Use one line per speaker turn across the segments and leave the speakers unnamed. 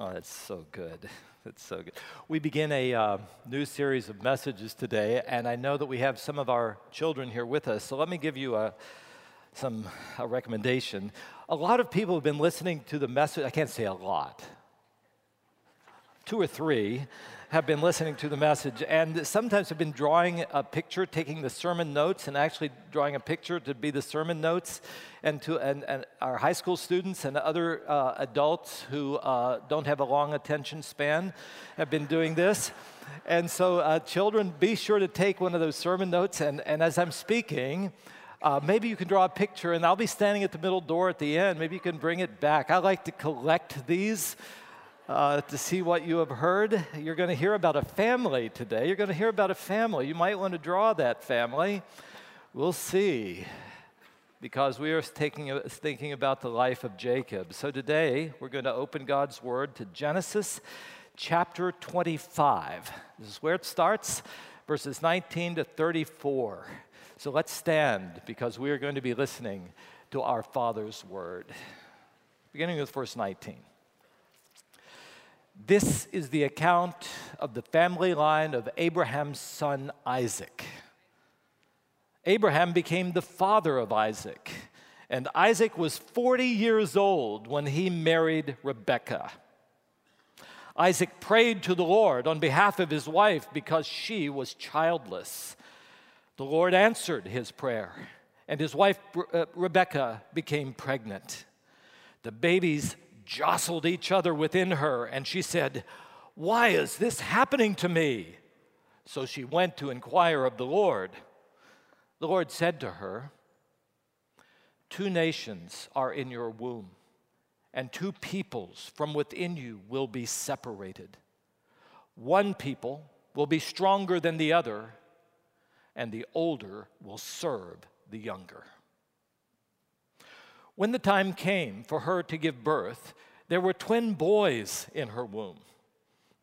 Oh, that's so good. That's so good. We begin a uh, new series of messages today, and I know that we have some of our children here with us. So let me give you a, some a recommendation. A lot of people have been listening to the message. I can't say a lot. Two or three have been listening to the message and sometimes have been drawing a picture, taking the sermon notes and actually drawing a picture to be the sermon notes. And, to, and, and our high school students and other uh, adults who uh, don't have a long attention span have been doing this. And so, uh, children, be sure to take one of those sermon notes. And, and as I'm speaking, uh, maybe you can draw a picture, and I'll be standing at the middle door at the end. Maybe you can bring it back. I like to collect these uh, to see what you have heard. You're going to hear about a family today. You're going to hear about a family. You might want to draw that family. We'll see, because we are taking, thinking about the life of Jacob. So today, we're going to open God's Word to Genesis chapter 25. This is where it starts, verses 19 to 34. So let's stand, because we are going to be listening to our Father's Word. Beginning with verse 19. This is the account of the family line of Abraham's son Isaac. Abraham became the father of Isaac, and Isaac was 40 years old when he married Rebekah. Isaac prayed to the Lord on behalf of his wife because she was childless. The Lord answered his prayer, and his wife uh, Rebekah became pregnant. The baby's jostled each other within her, and she said, Why is this happening to me? So she went to inquire of the Lord. The Lord said to her, Two nations are in your womb, and two peoples from within you will be separated. One people will be stronger than the other, and the older will serve the younger. When the time came for her to give birth, there were twin boys in her womb.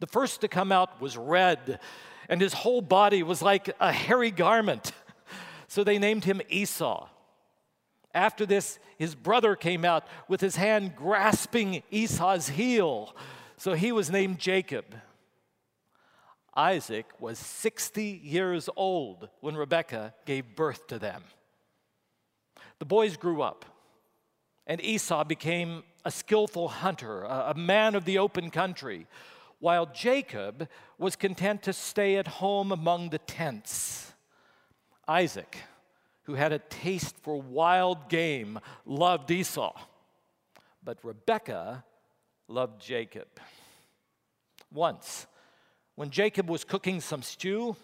The first to come out was red, and his whole body was like a hairy garment. So they named him Esau. After this, his brother came out with his hand grasping Esau's heel. So he was named Jacob. Isaac was 60 years old when Rebekah gave birth to them. The boys grew up, and Esau became a skillful hunter, a, man of the open country, while Jacob was content to stay at home among the tents. Isaac, who had a taste for wild game, loved Esau, but Rebekah loved Jacob. Once, when Jacob was cooking some stew,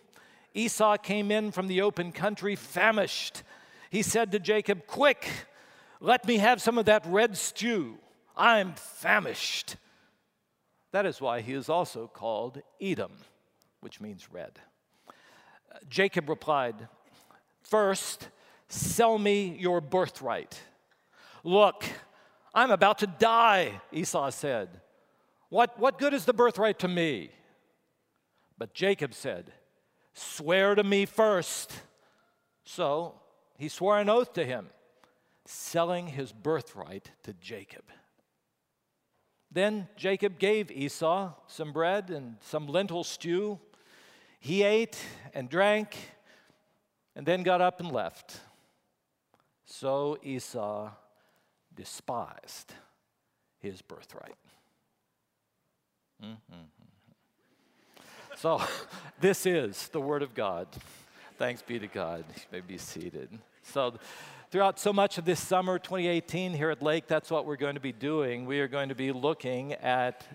Esau came in from the open country famished. He said to Jacob, Quick, let me have some of that red stew. I'm famished. That is why he is also called Edom, which means red. Jacob replied, First, sell me your birthright. Look, I'm about to die, Esau said. What, what good is the birthright to me? But Jacob said, Swear to me first. So he swore an oath to him, selling his birthright to Jacob. Then Jacob gave Esau some bread and some lentil stew. He ate and drank and then got up and left. So Esau despised his birthright. Mm-hmm. So, this is the Word of God. Thanks be to God. You may be seated. So, Throughout so much of this summer 2018 here at Lake, that's what we're going to be doing. We are going to be looking at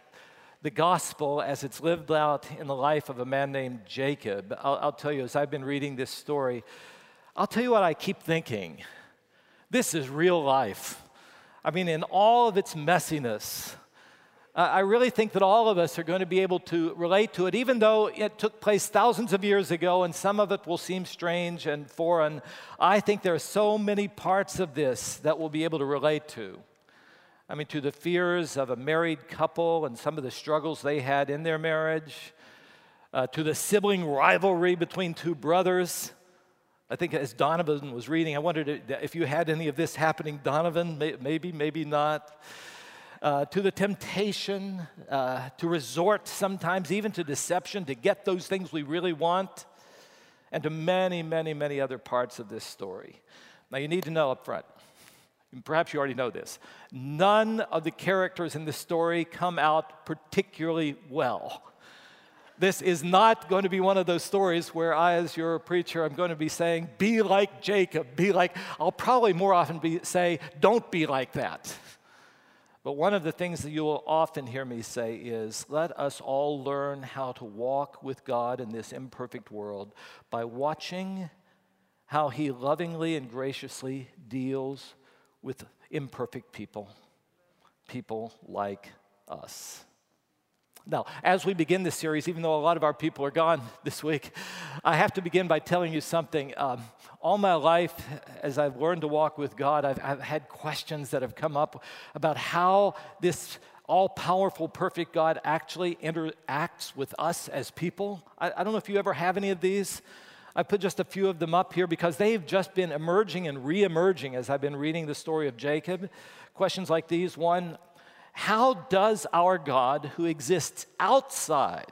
the gospel as it's lived out in the life of a man named Jacob. I'll, I'll tell you, as I've been reading this story, I'll tell you what I keep thinking. This is real life. I mean, in all of its messiness, I really think that all of us are going to be able to relate to it, even though it took place thousands of years ago and some of it will seem strange and foreign. I think there are so many parts of this that we'll be able to relate to. I mean, to the fears of a married couple and some of the struggles they had in their marriage, uh, to the sibling rivalry between two brothers. I think as Donovan was reading, I wondered if you had any of this happening, Donovan, maybe, maybe not uh, to the temptation uh, to resort sometimes even to deception to get those things we really want, and to many, many, many other parts of this story. Now, you need to know up front, and perhaps you already know this, none of the characters in this story come out particularly well. This is not going to be one of those stories where I, as your preacher, I'm going to be saying, be like Jacob, be like, I'll probably more often be, say, don't be like that. But one of the things that you will often hear me say is, let us all learn how to walk with God in this imperfect world by watching how He lovingly and graciously deals with imperfect people, people like us. Now, as we begin this series, even though a lot of our people are gone this week, I have to begin by telling you something. Um, all my life, as I've learned to walk with God, I've, I've had questions that have come up about how this all powerful, perfect God actually interacts with us as people. I, I don't know if you ever have any of these. I put just a few of them up here because they've just been emerging and re emerging as I've been reading the story of Jacob. Questions like these one, how does our God, who exists outside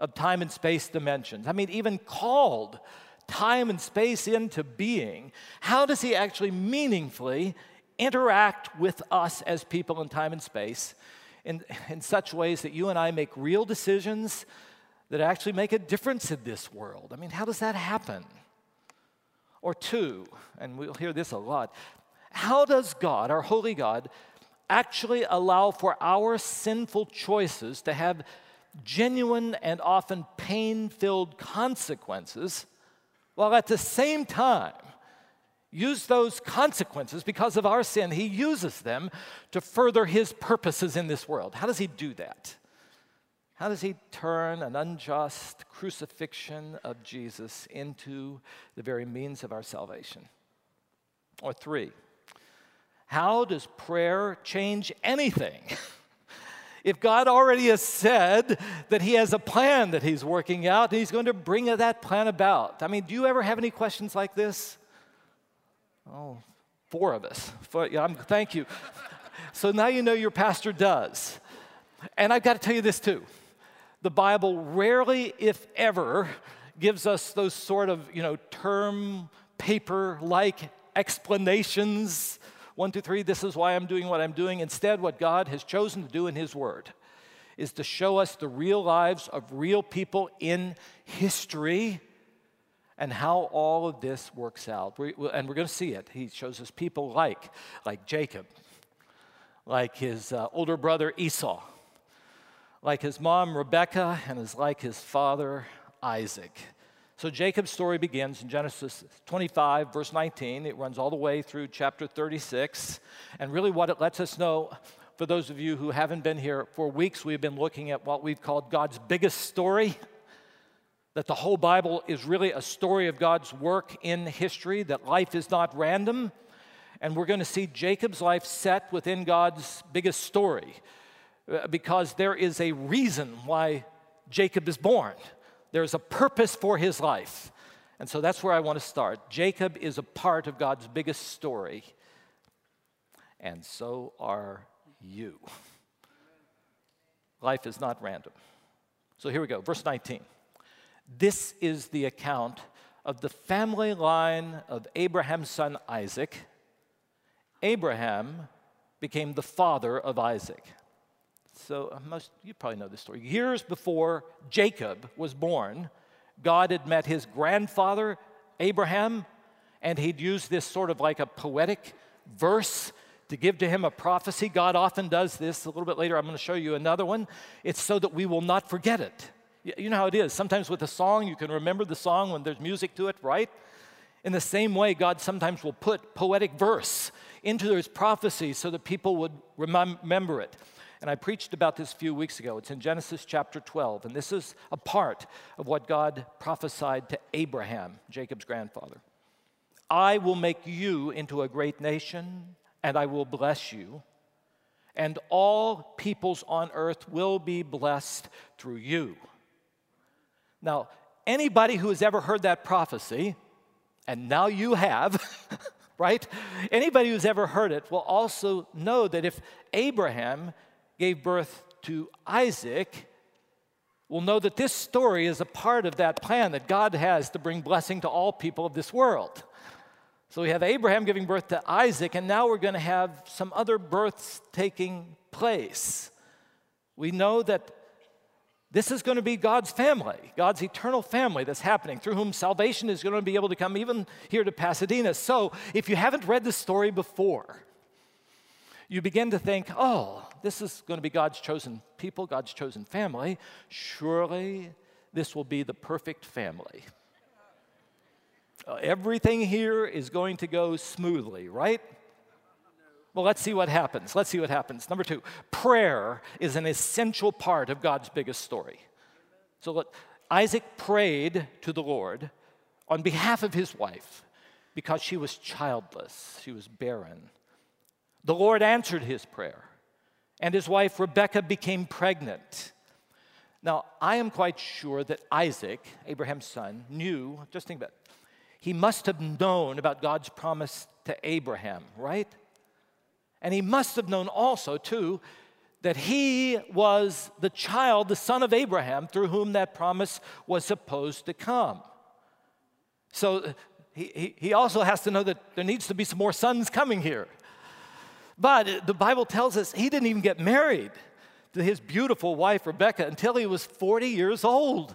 of time and space dimensions, I mean, even called time and space into being, how does he actually meaningfully interact with us as people in time and space in, in such ways that you and I make real decisions that actually make a difference in this world? I mean, how does that happen? Or two, and we'll hear this a lot, how does God, our holy God, actually allow for our sinful choices to have genuine and often pain filled consequences, while at the same time, use those consequences because of our sin, he uses them to further his purposes in this world. How does he do that? How does he turn an unjust crucifixion of Jesus into the very means of our salvation? Or three, how does prayer change anything? if God already has said that He has a plan that He's working out and He's going to bring that plan about. I mean, do you ever have any questions like this? Oh, four of us. Four, yeah, thank you. so now you know your pastor does. And I've got to tell you this too. The Bible rarely, if ever, gives us those sort of, you know, term paper like explanations one, two, three, this is why I'm doing what I'm doing. Instead, what God has chosen to do in His Word is to show us the real lives of real people in history and how all of this works out. And we're going to see it. He shows us people like, like Jacob, like his uh, older brother Esau, like his mom Rebecca, and is like his father Isaac. So Jacob's story begins in Genesis 25, verse 19. It runs all the way through chapter 36. And really, what it lets us know, for those of you who haven't been here, for weeks we've been looking at what we've called God's biggest story. That the whole Bible is really a story of God's work in history, that life is not random. And we're going to see Jacob's life set within God's biggest story uh, because there is a reason why Jacob is born. There's a purpose for his life. And so that's where I want to start. Jacob is a part of God's biggest story, and so are you. Life is not random. So here we go, verse 19. This is the account of the family line of Abraham's son Isaac. Abraham became the father of Isaac. So uh, most you probably know this story. Years before Jacob was born, God had met his grandfather Abraham, and he'd used this sort of like a poetic verse to give to him a prophecy. God often does this. A little bit later, I'm going to show you another one. It's so that we will not forget it. You know how it is. Sometimes with a song, you can remember the song when there's music to it, right? In the same way, God sometimes will put poetic verse into his prophecy so that people would remember it. And I preached about this a few weeks ago. It's in Genesis chapter 12. And this is a part of what God prophesied to Abraham, Jacob's grandfather. I will make you into a great nation, and I will bless you, and all peoples on earth will be blessed through you. Now, anybody who has ever heard that prophecy, and now you have, right? Anybody who's ever heard it will also know that if Abraham gave birth to Isaac, will know that this story is a part of that plan that God has to bring blessing to all people of this world. So we have Abraham giving birth to Isaac, and now we're going to have some other births taking place. We know that this is going to be God's family, God's eternal family that's happening, through whom salvation is going to be able to come even here to Pasadena. So, if you haven't read the story before, you begin to think, oh, this is going to be God's chosen people, God's chosen family. Surely this will be the perfect family. Uh, everything here is going to go smoothly, right? Well, let's see what happens. Let's see what happens. Number two, prayer is an essential part of God's biggest story. So Isaac prayed to the Lord on behalf of his wife because she was childless, she was barren. The Lord answered his prayer, and his wife Rebekah became pregnant. Now, I am quite sure that Isaac, Abraham's son, knew, just think about it, he must have known about God's promise to Abraham, right? And he must have known also, too, that he was the child, the son of Abraham, through whom that promise was supposed to come. So he, he also has to know that there needs to be some more sons coming here. But the Bible tells us he didn't even get married to his beautiful wife, Rebecca, until he was 40 years old.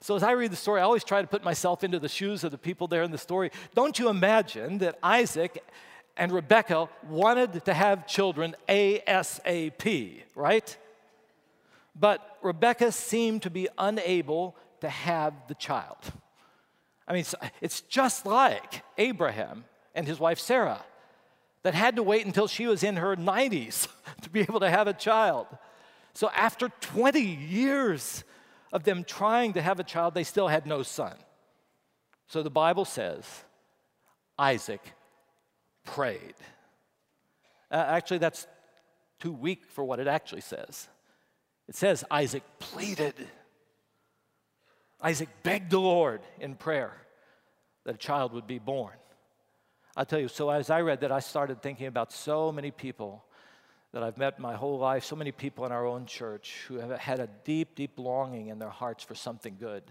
So, as I read the story, I always try to put myself into the shoes of the people there in the story. Don't you imagine that Isaac and Rebecca wanted to have children ASAP, right? But Rebecca seemed to be unable to have the child. I mean, it's just like Abraham and his wife Sarah that had to wait until she was in her 90s to be able to have a child. So, after 20 years of them trying to have a child, they still had no son. So, the Bible says Isaac prayed. Uh, actually, that's too weak for what it actually says. It says Isaac pleaded. Isaac begged the Lord in prayer that a child would be born. I'll tell you, so as I read that, I started thinking about so many people that I've met my whole life, so many people in our own church who have had a deep, deep longing in their hearts for something good.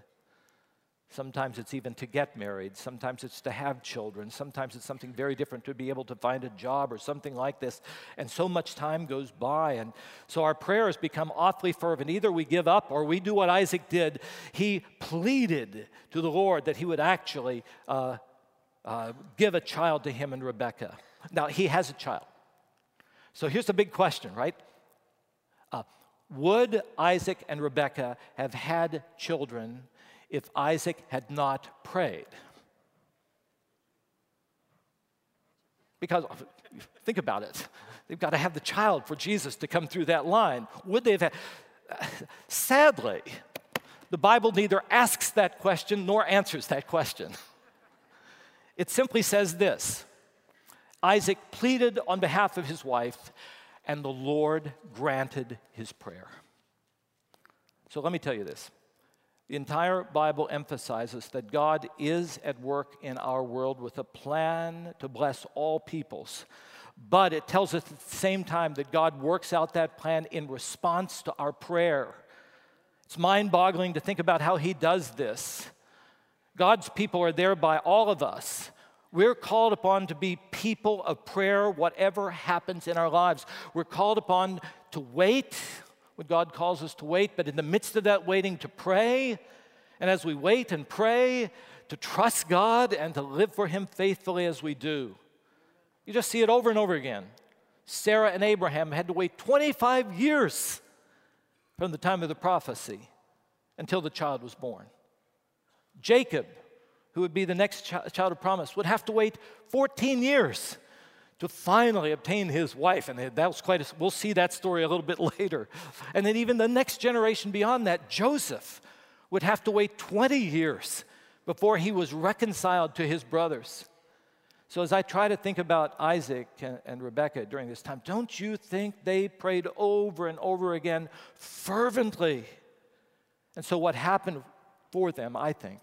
Sometimes it's even to get married. Sometimes it's to have children. Sometimes it's something very different to be able to find a job or something like this. And so much time goes by. And so our prayers become awfully fervent. Either we give up or we do what Isaac did. He pleaded to the Lord that he would actually uh, uh, give a child to him and Rebekah. Now, he has a child. So here's the big question, right? Uh, would Isaac and Rebekah have had children if Isaac had not prayed. Because think about it. They've got to have the child for Jesus to come through that line. Would they have had? Sadly, the Bible neither asks that question nor answers that question. It simply says this Isaac pleaded on behalf of his wife, and the Lord granted his prayer. So let me tell you this the entire Bible emphasizes that God is at work in our world with a plan to bless all peoples. But it tells us at the same time that God works out that plan in response to our prayer. It's mind boggling to think about how He does this. God's people are there by all of us. We're called upon to be people of prayer, whatever happens in our lives. We're called upon to wait when God calls us to wait, but in the midst of that waiting, to pray. And as we wait and pray, to trust God and to live for Him faithfully as we do. You just see it over and over again. Sarah and Abraham had to wait 25 years from the time of the prophecy until the child was born. Jacob, who would be the next child of promise, would have to wait 14 years to finally obtain his wife. And that was quite a, we'll see that story a little bit later. And then even the next generation beyond that, Joseph, would have to wait 20 years before he was reconciled to his brothers. So, as I try to think about Isaac and, and Rebekah during this time, don't you think they prayed over and over again fervently? And so, what happened for them, I think,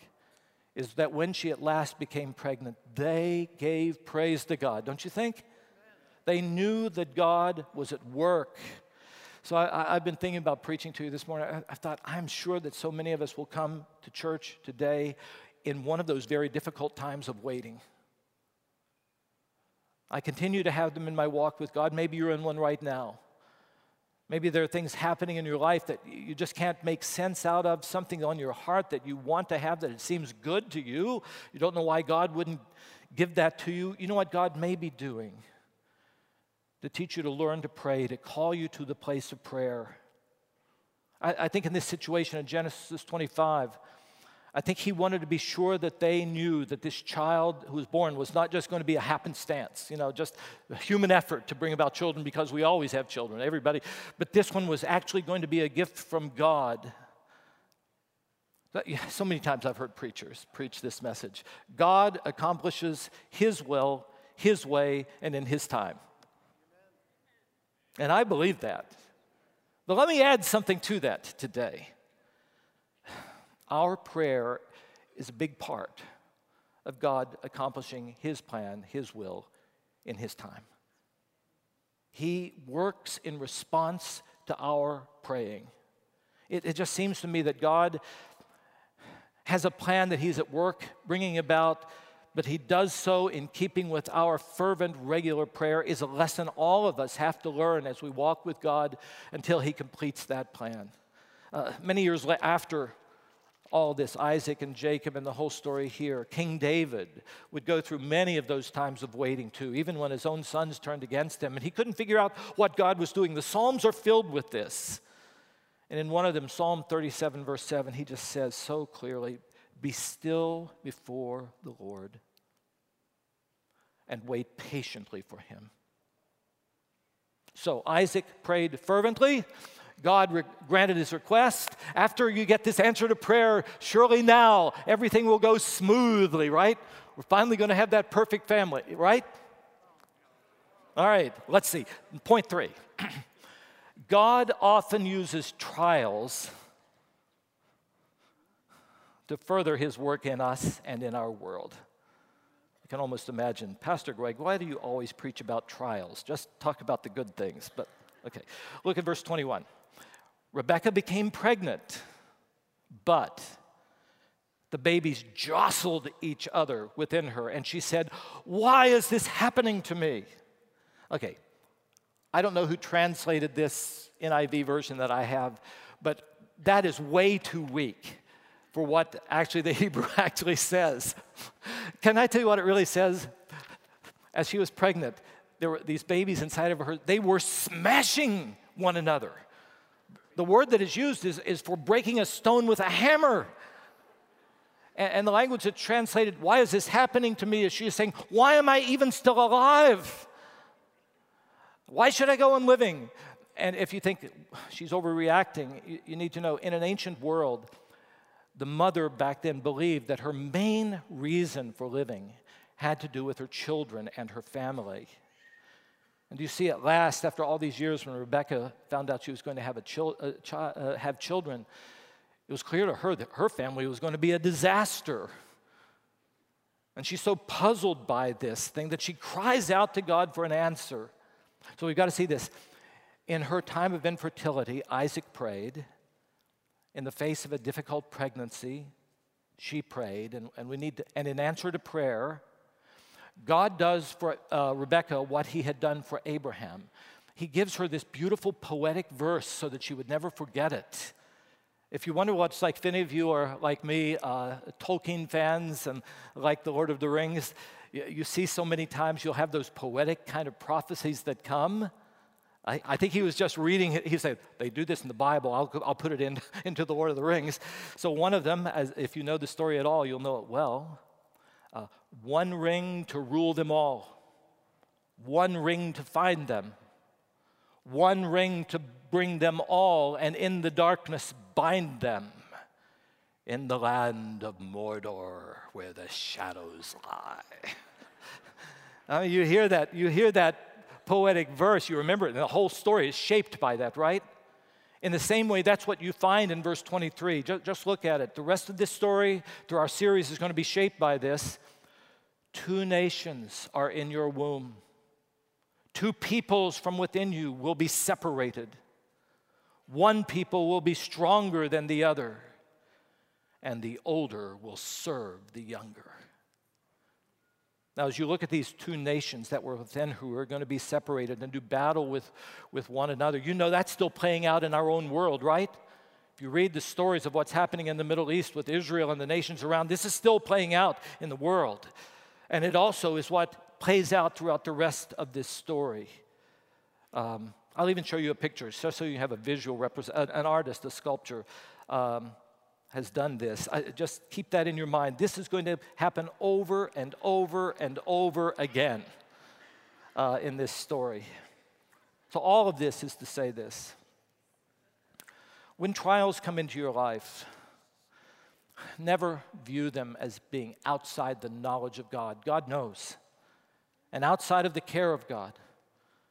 is that when she at last became pregnant, they gave praise to God. Don't you think? They knew that God was at work. So I, have been thinking about preaching to you this morning. I, I thought, I'm sure that so many of us will come to church today in one of those very difficult times of waiting. I continue to have them in my walk with God. Maybe you're in one right now. Maybe there are things happening in your life that you just can't make sense out of, something on your heart that you want to have that it seems good to you. You don't know why God wouldn't give that to you. You know what God may be doing? To teach you to learn to pray, to call you to the place of prayer. I, I think in this situation in Genesis 25, I think he wanted to be sure that they knew that this child who was born was not just going to be a happenstance, you know, just a human effort to bring about children because we always have children, everybody. But this one was actually going to be a gift from God. So many times I've heard preachers preach this message God accomplishes His will, His way, and in His time. And I believe that. But let me add something to that today. Our prayer is a big part of God accomplishing His plan, His will, in His time. He works in response to our praying. It, it, just seems to me that God has a plan that He's at work bringing about, but He does so in keeping with our fervent, regular prayer, is a lesson all of us have to learn as we walk with God until He completes that plan. Uh, many years after all this Isaac and Jacob and the whole story here. King David would go through many of those times of waiting too, even when his own sons turned against him and he couldn't figure out what God was doing. The Psalms are filled with this. And in one of them, Psalm 37, verse 7, he just says so clearly Be still before the Lord and wait patiently for him. So Isaac prayed fervently. God re- granted his request. After you get this answer to prayer, surely now everything will go smoothly, right? We're finally going to have that perfect family, right? All right, let's see. Point three God often uses trials to further his work in us and in our world. I can almost imagine, Pastor Greg, why do you always preach about trials? Just talk about the good things. But okay, look at verse 21. Rebecca became pregnant, but the babies jostled each other within her, and she said, Why is this happening to me? Okay, I don't know who translated this NIV version that I have, but that is way too weak for what actually the Hebrew actually says. Can I tell you what it really says? As she was pregnant, there were these babies inside of her, they were smashing one another the word that is used is, is for breaking a stone with a hammer. And, and the language that's translated, why is this happening to me, is she is saying, why am I even still alive? Why should I go on living? And if you think she's overreacting, you, you need to know in an ancient world, the mother back then believed that her main reason for living had to do with her children and her family. And you see at last, after all these years, when Rebecca found out she was going to have, a chil- a chi- uh, have children, it was clear to her that her family was going to be a disaster. And she's so puzzled by this thing that she cries out to God for an answer. So we've got to see this. In her time of infertility, Isaac prayed. In the face of a difficult pregnancy, she prayed. And, and, we need to, and in answer to prayer, God does for uh, Rebecca what he had done for Abraham. He gives her this beautiful poetic verse so that she would never forget it. If you wonder what it's like, if any of you are like me, uh, Tolkien fans and like The Lord of the Rings, you, you, see so many times you'll have those poetic kind of prophecies that come. I, I think he was just reading it. He said, They do this in the Bible. I'll, I'll put it in, into The Lord of the Rings. So, one of them, as, if you know the story at all, you'll know it well uh, one ring to rule them all, one ring to find them, one ring to bring them all, and in the darkness bind them in the land of Mordor where the shadows lie. I mean, you hear that, you hear that poetic verse, you remember it, and the whole story is shaped by that, right? In the same way, that's what you find in verse 23. Just, just look at it. The rest of this story through our series is going to be shaped by this. Two nations are in your womb, two peoples from within you will be separated. One people will be stronger than the other, and the older will serve the younger. Now, as you look at these two nations that were within who are going to be separated and do battle with, with one another, you know that's still playing out in our own world, right? If you read the stories of what's happening in the Middle East with Israel and the nations around, this is still playing out in the world. And it also is what plays out throughout the rest of this story. Um, I'll even show you a picture just so you have a visual represent an artist, a sculpture. Um, has done this. I, just keep that in your mind. This is going to happen over and over and over again uh, in this story. So, all of this is to say this. When trials come into your life, never view them as being outside the knowledge of God. God knows. And outside of the care of God,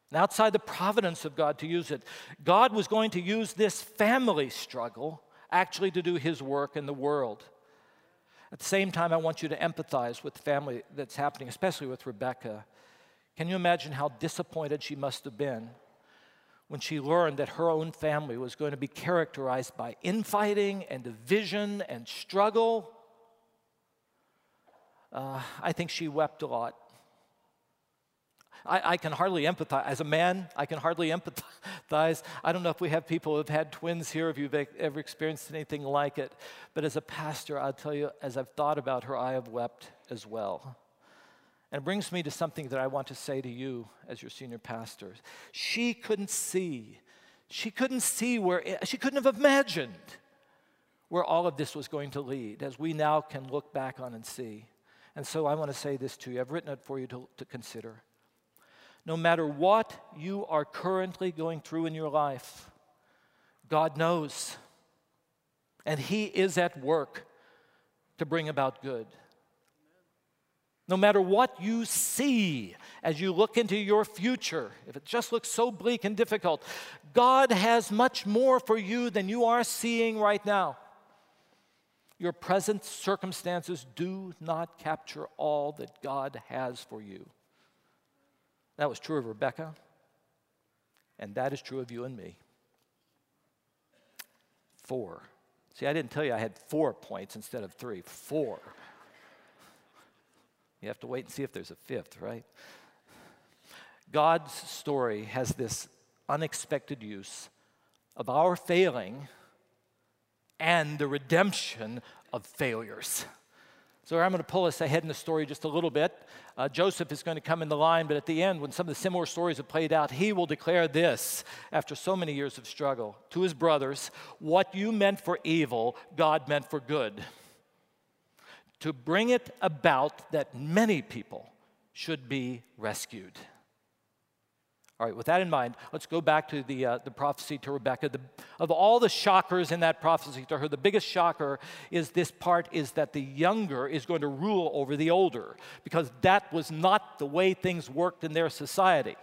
and outside the providence of God to use it. God was going to use this family struggle actually to do His work in the world. At the same time, I want you to empathize with the family that's happening, especially with Rebecca. Can you imagine how disappointed she must have been when she learned that her own family was going to be characterized by infighting and division and struggle? Uh, I think she wept a lot. I, I, can hardly empathize. As a man, I can hardly empathize. I don't know if we have people who have had twins here, if you've ever experienced anything like it. But as a pastor, I'll tell you, as I've thought about her, I have wept as well. And it brings me to something that I want to say to you as your senior pastor. She couldn't see, she couldn't see where, she couldn't have imagined where all of this was going to lead, as we now can look back on and see. And so I want to say this to you. I've written it for you to, to consider no matter what you are currently going through in your life, God knows. And He is at work to bring about good. No matter what you see as you look into your future, if it just looks so bleak and difficult, God has much more for you than you are seeing right now. Your present circumstances do not capture all that God has for you. That was true of Rebecca, and that is true of you and me. Four. See, I didn't tell you I had four points instead of three. Four. You have to wait and see if there's a fifth, right? God's story has this unexpected use of our failing and the redemption of failures. So I'm going to pull us ahead in the story just a little bit. Uh, Joseph is going to come in the line, but at the end, when some of the similar stories have played out, he will declare this after so many years of struggle to his brothers What you meant for evil, God meant for good. To bring it about that many people should be rescued. All right, with that in mind, let's go back to the, uh, the prophecy to Rebecca. The, of all the shockers in that prophecy to her, the biggest shocker is this part is that the younger is going to rule over the older, because that was not the way things worked in their society.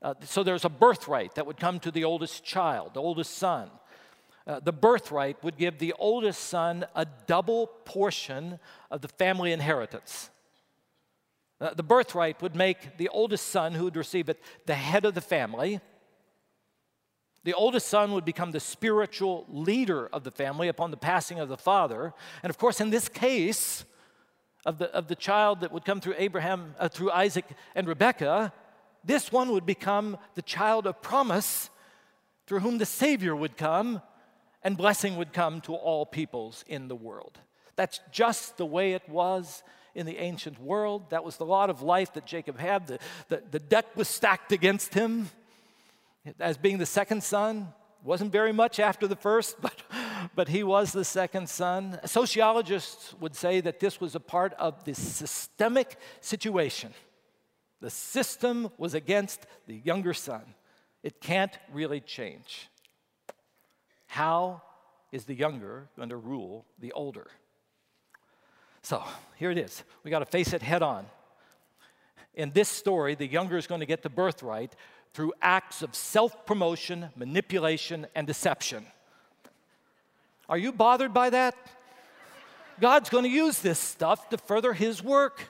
Uh, so there's a birthright that would come to the oldest child, the oldest son. Uh, the birthright would give the oldest son a double portion of the family inheritance. Uh, the birthright would make the oldest son who would receive it the head of the family. The oldest son would become the spiritual leader of the family upon the passing of the father. And of course, in this case of the, of the child that would come through Abraham, uh, through Isaac and Rebekah, this one would become the child of promise through whom the Savior would come and blessing would come to all peoples in the world. That's just the way it was in the ancient world. That was the lot of life that Jacob had. The, the, the deck was stacked against him as being the second son. Wasn't very much after the first, but, but he was the second son. Sociologists would say that this was a part of the systemic situation. The system was against the younger son. It can't really change. How is the younger going to rule the older? So here it is. We got to face it head on. In this story, the younger is going to get the birthright, through acts of self promotion, manipulation, and deception. Are you bothered by that? God's going to use this stuff to further his work.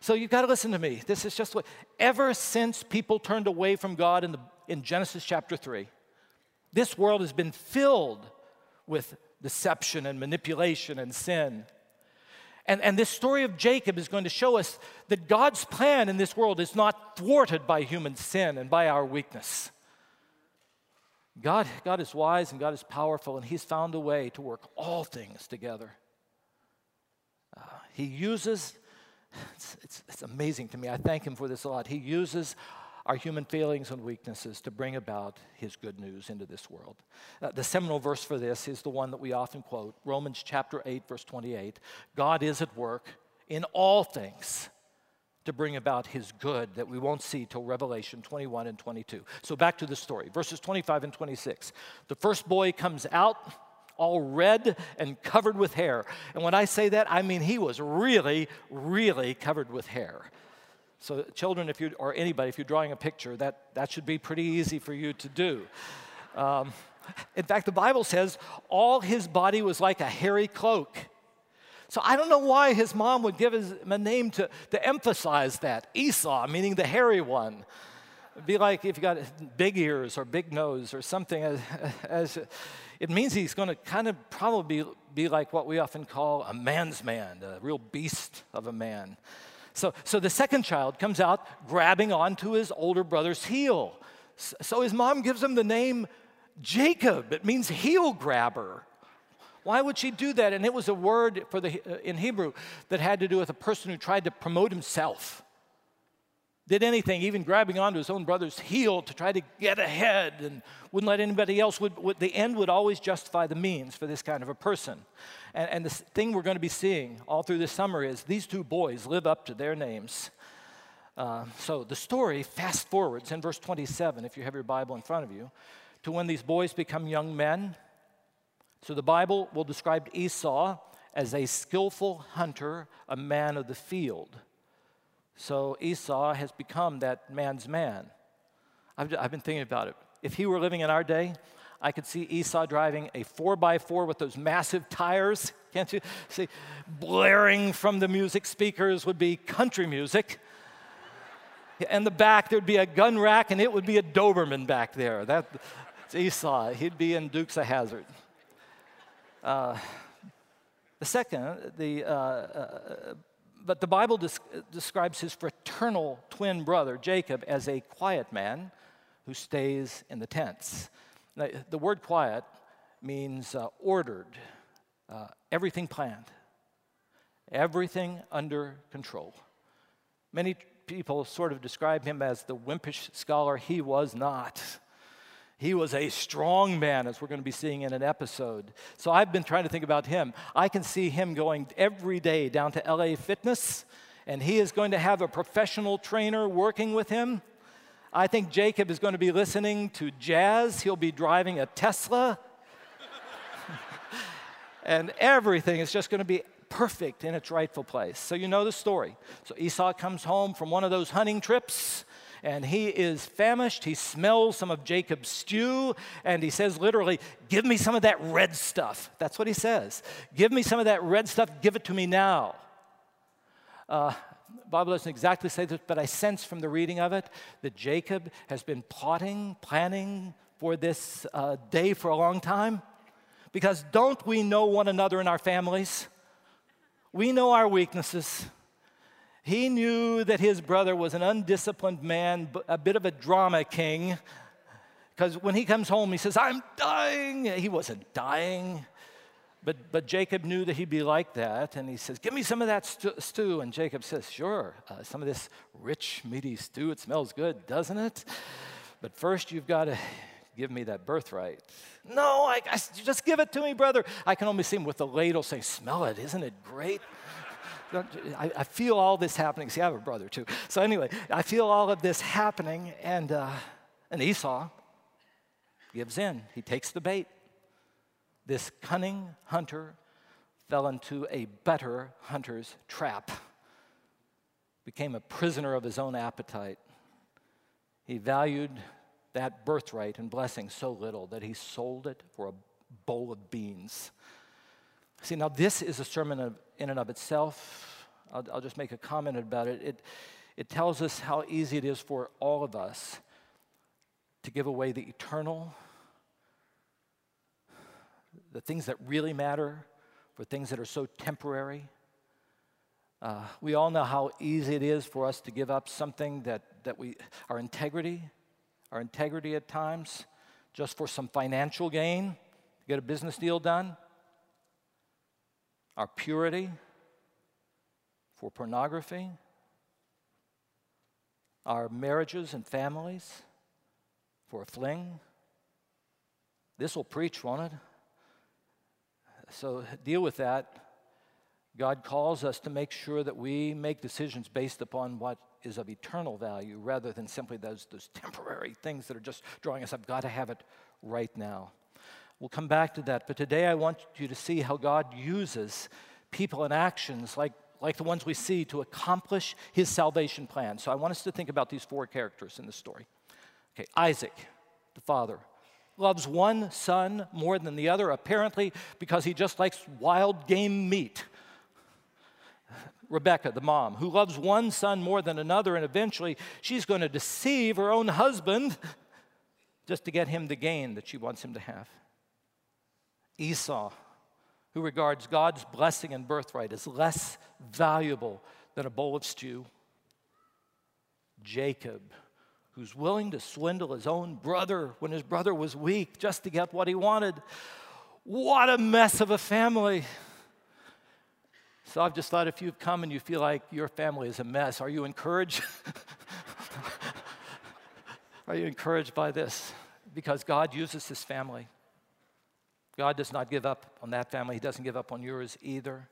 So you've got to listen to me. This is just what, ever since people turned away from God in, the, in Genesis chapter 3, this world has been filled with deception and manipulation and sin. And, and this story of Jacob is going to show us that God's plan in this world is not thwarted by human sin and by our weakness. God, God is wise and God is powerful, and He's found a way to work all things together. Uh, he uses, it's, it's, it's amazing to me. I thank Him for this a lot. He uses our human failings and weaknesses to bring about His good news into this world. Uh, the seminal verse for this is the one that we often quote Romans chapter 8, verse 28. God is at work in all things to bring about his good that we won't see till Revelation 21 and 22. So back to the story, verses 25 and 26. The first boy comes out all red and covered with hair. And when I say that, I mean he was really, really covered with hair. So, children, if you or anybody, if you're drawing a picture, that, that should be pretty easy for you to do. Um, in fact, the Bible says all his body was like a hairy cloak. So I don't know why his mom would give him a name to, to emphasize that Esau, meaning the hairy one. It'd be like if you got big ears or big nose or something, as, as it means he's going to kind of probably be, be like what we often call a man's man, a real beast of a man. So, so the second child comes out grabbing onto his older brother's heel. So his mom gives him the name Jacob. It means heel grabber. Why would she do that? And it was a word for the, uh, in Hebrew that had to do with a person who tried to promote himself. Did anything, even grabbing onto his own brother's heel to try to get ahead and wouldn't let anybody else. Would, would the end would always justify the means for this kind of a person. And, and the thing we're going to be seeing all through this summer is these two boys live up to their names. Uh, so the story fast forwards in verse 27, if you have your Bible in front of you, to when these boys become young men so the Bible will describe Esau as a skillful hunter, a man of the field. So Esau has become that man's man. I've, I've been thinking about it. If he were living in our day, I could see Esau driving a 4x4 with those massive tires. Can't you see? Blaring from the music speakers would be country music. And the back, there'd be a gun rack, and it would be a Doberman back there. That's Esau. He'd be in Dukes of Hazzard. Uh, the second, the, uh, uh, but the Bible describes his fraternal twin brother, Jacob, as a quiet man who stays in the tents. Now, the word quiet means uh, ordered, uh, everything planned, everything under control. Many people sort of describe him as the wimpish scholar. He was not. He was a strong man, as we're going to be seeing in an episode. So I've been trying to think about him. I can see him going every day down to LA Fitness, and he is going to have a professional trainer working with him. I think Jacob is going to be listening to jazz, he'll be driving a Tesla. and everything is just going to be perfect in its rightful place. So you know the story. So Esau comes home from one of those hunting trips and he is famished. He smells some of Jacob's stew, and he says literally, Give me some of that red stuff. That's what he says. Give me some of that red stuff, give it to me now. Uh, Bible doesn't exactly say this, but I sense from the reading of it that Jacob has been plotting, planning for this uh, day for a long time. Because don't we know one another in our families? We know our weaknesses. He knew that his brother was an undisciplined man, a bit of a drama king. Because when he comes home, he says, I'm dying. He wasn't dying. But, but Jacob knew that he'd be like that, and he says, Give me some of that stew. And Jacob says, Sure, uh, some of this rich, meaty stew. It smells good, doesn't it? But first, you've got to give me that birthright. No, I, I, just give it to me, brother. I can only see him with the ladle saying, Smell it, isn't it great? I, I, feel all this happening. See, I have a brother too. So, anyway, I feel all of this happening, and, uh, and Esau gives in. He takes the bait. This cunning hunter fell into a better hunter's trap, became a prisoner of his own appetite. He valued that birthright and blessing so little that he sold it for a bowl of beans. See, now this is a sermon in and of itself. I'll, I'll just make a comment about it. it. It tells us how easy it is for all of us to give away the eternal, the things that really matter, for things that are so temporary. Uh, we all know how easy it is for us to give up something that, that we, our integrity, our integrity at times, just for some financial gain, to get a business deal done, our purity for pornography, our marriages and families for a fling. This will preach, won't it? So deal with that. God calls us to make sure that we make decisions based upon what is of eternal value rather than simply those, those temporary things that are just drawing us. I've got to have it right now. We'll come back to that, but today I want you to see how God uses people and actions like, like the ones we see to accomplish his salvation plan. So I want us to think about these four characters in the story. Okay, Isaac, the father, loves one son more than the other, apparently because he just likes wild game meat. Rebecca, the mom, who loves one son more than another, and eventually she's going to deceive her own husband just to get him the gain that she wants him to have. Esau, who regards God's blessing and birthright as less valuable than a bowl of stew. Jacob, who's willing to swindle his own brother when his brother was weak just to get what he wanted. What a mess of a family. So I've just thought if you've come and you feel like your family is a mess, are you encouraged? are you encouraged by this? Because God uses this family. God does not give up on that family, He doesn't give up on yours either.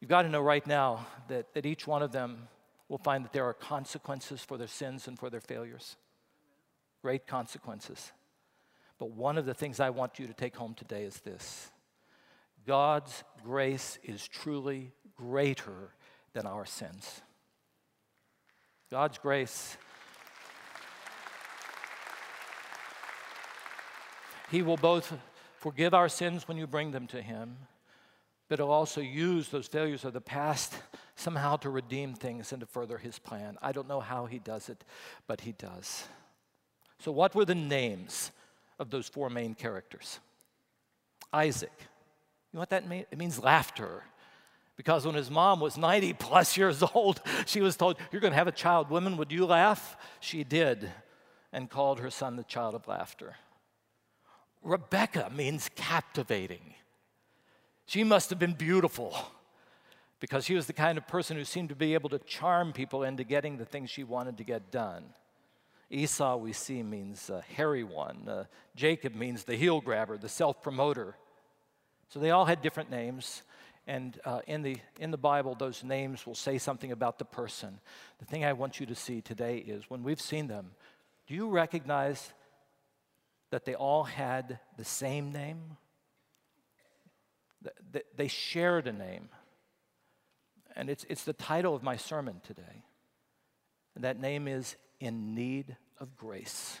You've got to know right now that, that each one of them will find that there are consequences for their sins and for their failures. Great consequences. But one of the things I want you to take home today is this God's grace is truly greater than our sins. God's grace. He will both forgive our sins when you bring them to Him, but He'll also use those failures of the past somehow to redeem things and to further His plan. I don't know how He does it, but He does. So, what were the names of those four main characters? Isaac. You know what that means? It means laughter. Because when his mom was 90 plus years old, she was told, You're going to have a child. Women, would you laugh? She did, and called her son the child of laughter. Rebecca means captivating. She must have been beautiful because she was the kind of person who seemed to be able to charm people into getting the things she wanted to get done. Esau, we see, means a hairy one. Uh, Jacob means the heel grabber, the self promoter. So they all had different names. And uh, in, the, in the Bible, those names will say something about the person. The thing I want you to see today is when we've seen them, do you recognize that they all had the same name? They shared a name. And it's, it's the title of my sermon today. And that name is In Need of Grace.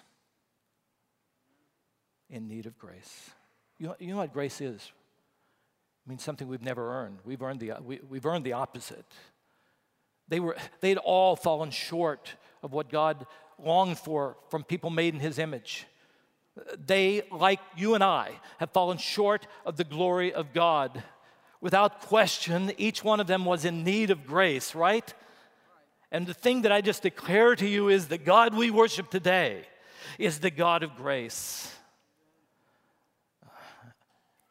In Need of Grace. You know, you know what grace is? It means something we've never earned. We've earned the, we, we've earned the opposite. They were, they'd all fallen short of what God longed for from people made in His image. They, like you and I, have fallen short of the glory of God. Without question, each one of them was in need of grace, right? And the thing that I just declare to you is the God we worship today is the God of grace.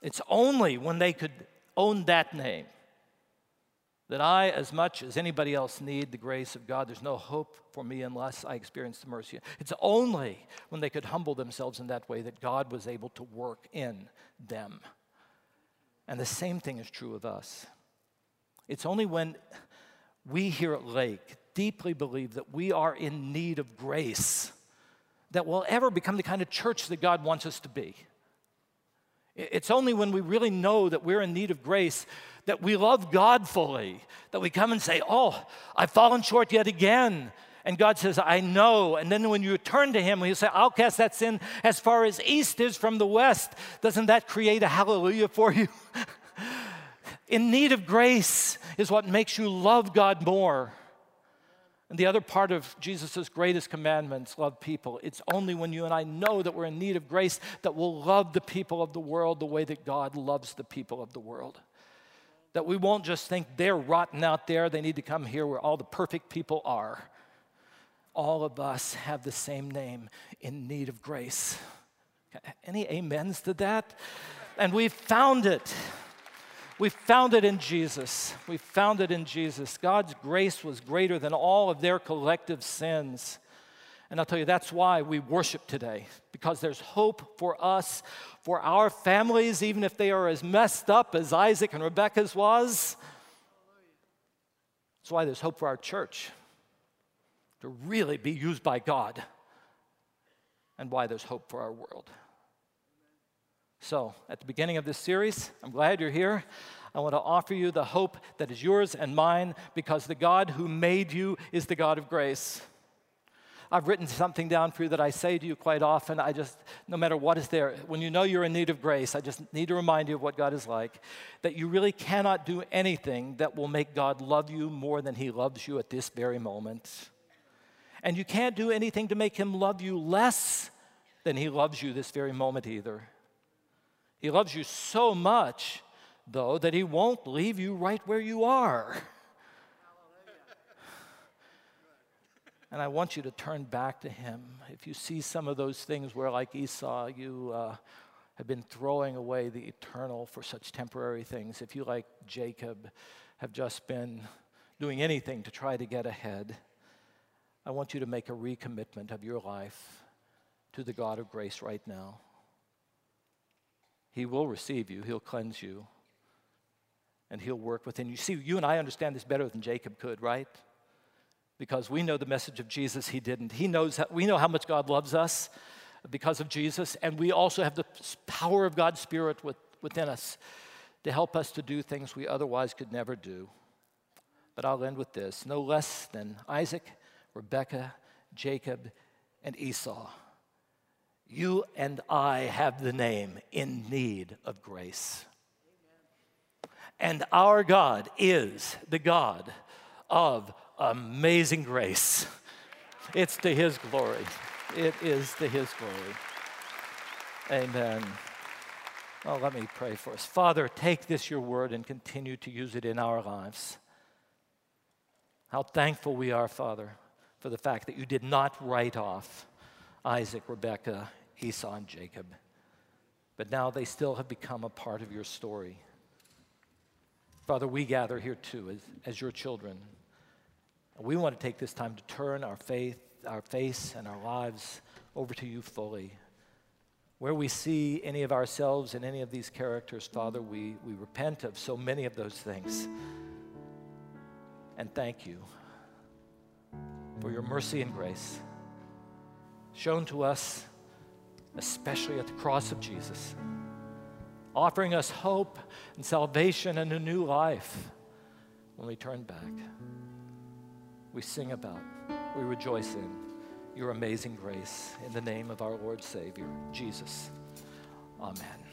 It's only when they could own that name that I, as much as anybody else, need the grace of God. There's no hope for me unless I experience the mercy. It's only when they could humble themselves in that way that God was able to work in them. And the same thing is true of us. It's only when we here at Lake deeply believe that we are in need of grace that we'll ever become the kind of church that God wants us to be. It's only when we really know that we're in need of grace that we love God fully, that we come and say, Oh, I've fallen short yet again. And God says, I know. And then when you turn to Him, He'll say, I'll cast that sin as far as east is from the west. Doesn't that create a hallelujah for you? In need of grace is what makes you love God more. And the other part of Jesus' greatest commandments, love people, it's only when you and I know that we're in need of grace that we'll love the people of the world the way that God loves the people of the world. That we won't just think they're rotten out there, they need to come here where all the perfect people are all of us have the same name in need of grace. Any amens to that? And we've found it. We found it in Jesus. We found it in Jesus. God's grace was greater than all of their collective sins. And I'll tell you, that's why we worship today, because there's hope for us, for our families, even if they are as messed up as Isaac and Rebekah's was. That's why there's hope for our church to really be used by God and why there's hope for our world. So, at the beginning of this series, I'm glad you're here. I want to offer you the hope that is yours and mine because the God who made you is the God of grace. I've written something down for you that I say to you quite often. I just, no matter what is there, when you know you're in need of grace, I just need to remind you of what God is like. That you really cannot do anything that will make God love you more than He loves you at this very moment. And you can't do anything to make him love you less than he loves you this very moment either. He loves you so much, though, that he won't leave you right where you are. And I want you to turn back to him. If you see some of those things where, like Esau, you uh, have been throwing away the eternal for such temporary things, if you, like Jacob, have just been doing anything to try to get ahead, I want you to make a recommitment of your life to the God of grace right now. He will receive you, He'll cleanse you, and He'll work within you. See, you and I understand this better than Jacob could, right? Because we know the message of Jesus, He didn't. He knows, we know how much God loves us because of Jesus, and we also have the power of God's Spirit with, within us to help us to do things we otherwise could never do. But I'll end with this no less than Isaac Rebekah, Jacob, and Esau. You and I have the name in need of grace. And our God is the God of amazing grace. It's to His glory. It is to His glory. Amen. Well, let me pray for us. Father, take this, your word, and continue to use it in our lives. How thankful we are, Father, for the fact that you did not write off Isaac, Rebekah, Esau, and Jacob. But now they still have become a part of your story. Father, we gather here too as, as your children. We want to take this time to turn our faith, our face, and our lives over to you fully. Where we see any of ourselves in any of these characters, Father, we, we repent of so many of those things. And thank you for your mercy and grace shown to us, especially at the cross of Jesus, offering us hope and salvation and a new life when we turn back. We sing about, we rejoice in your amazing grace in the name of our Lord Savior, Jesus. Amen.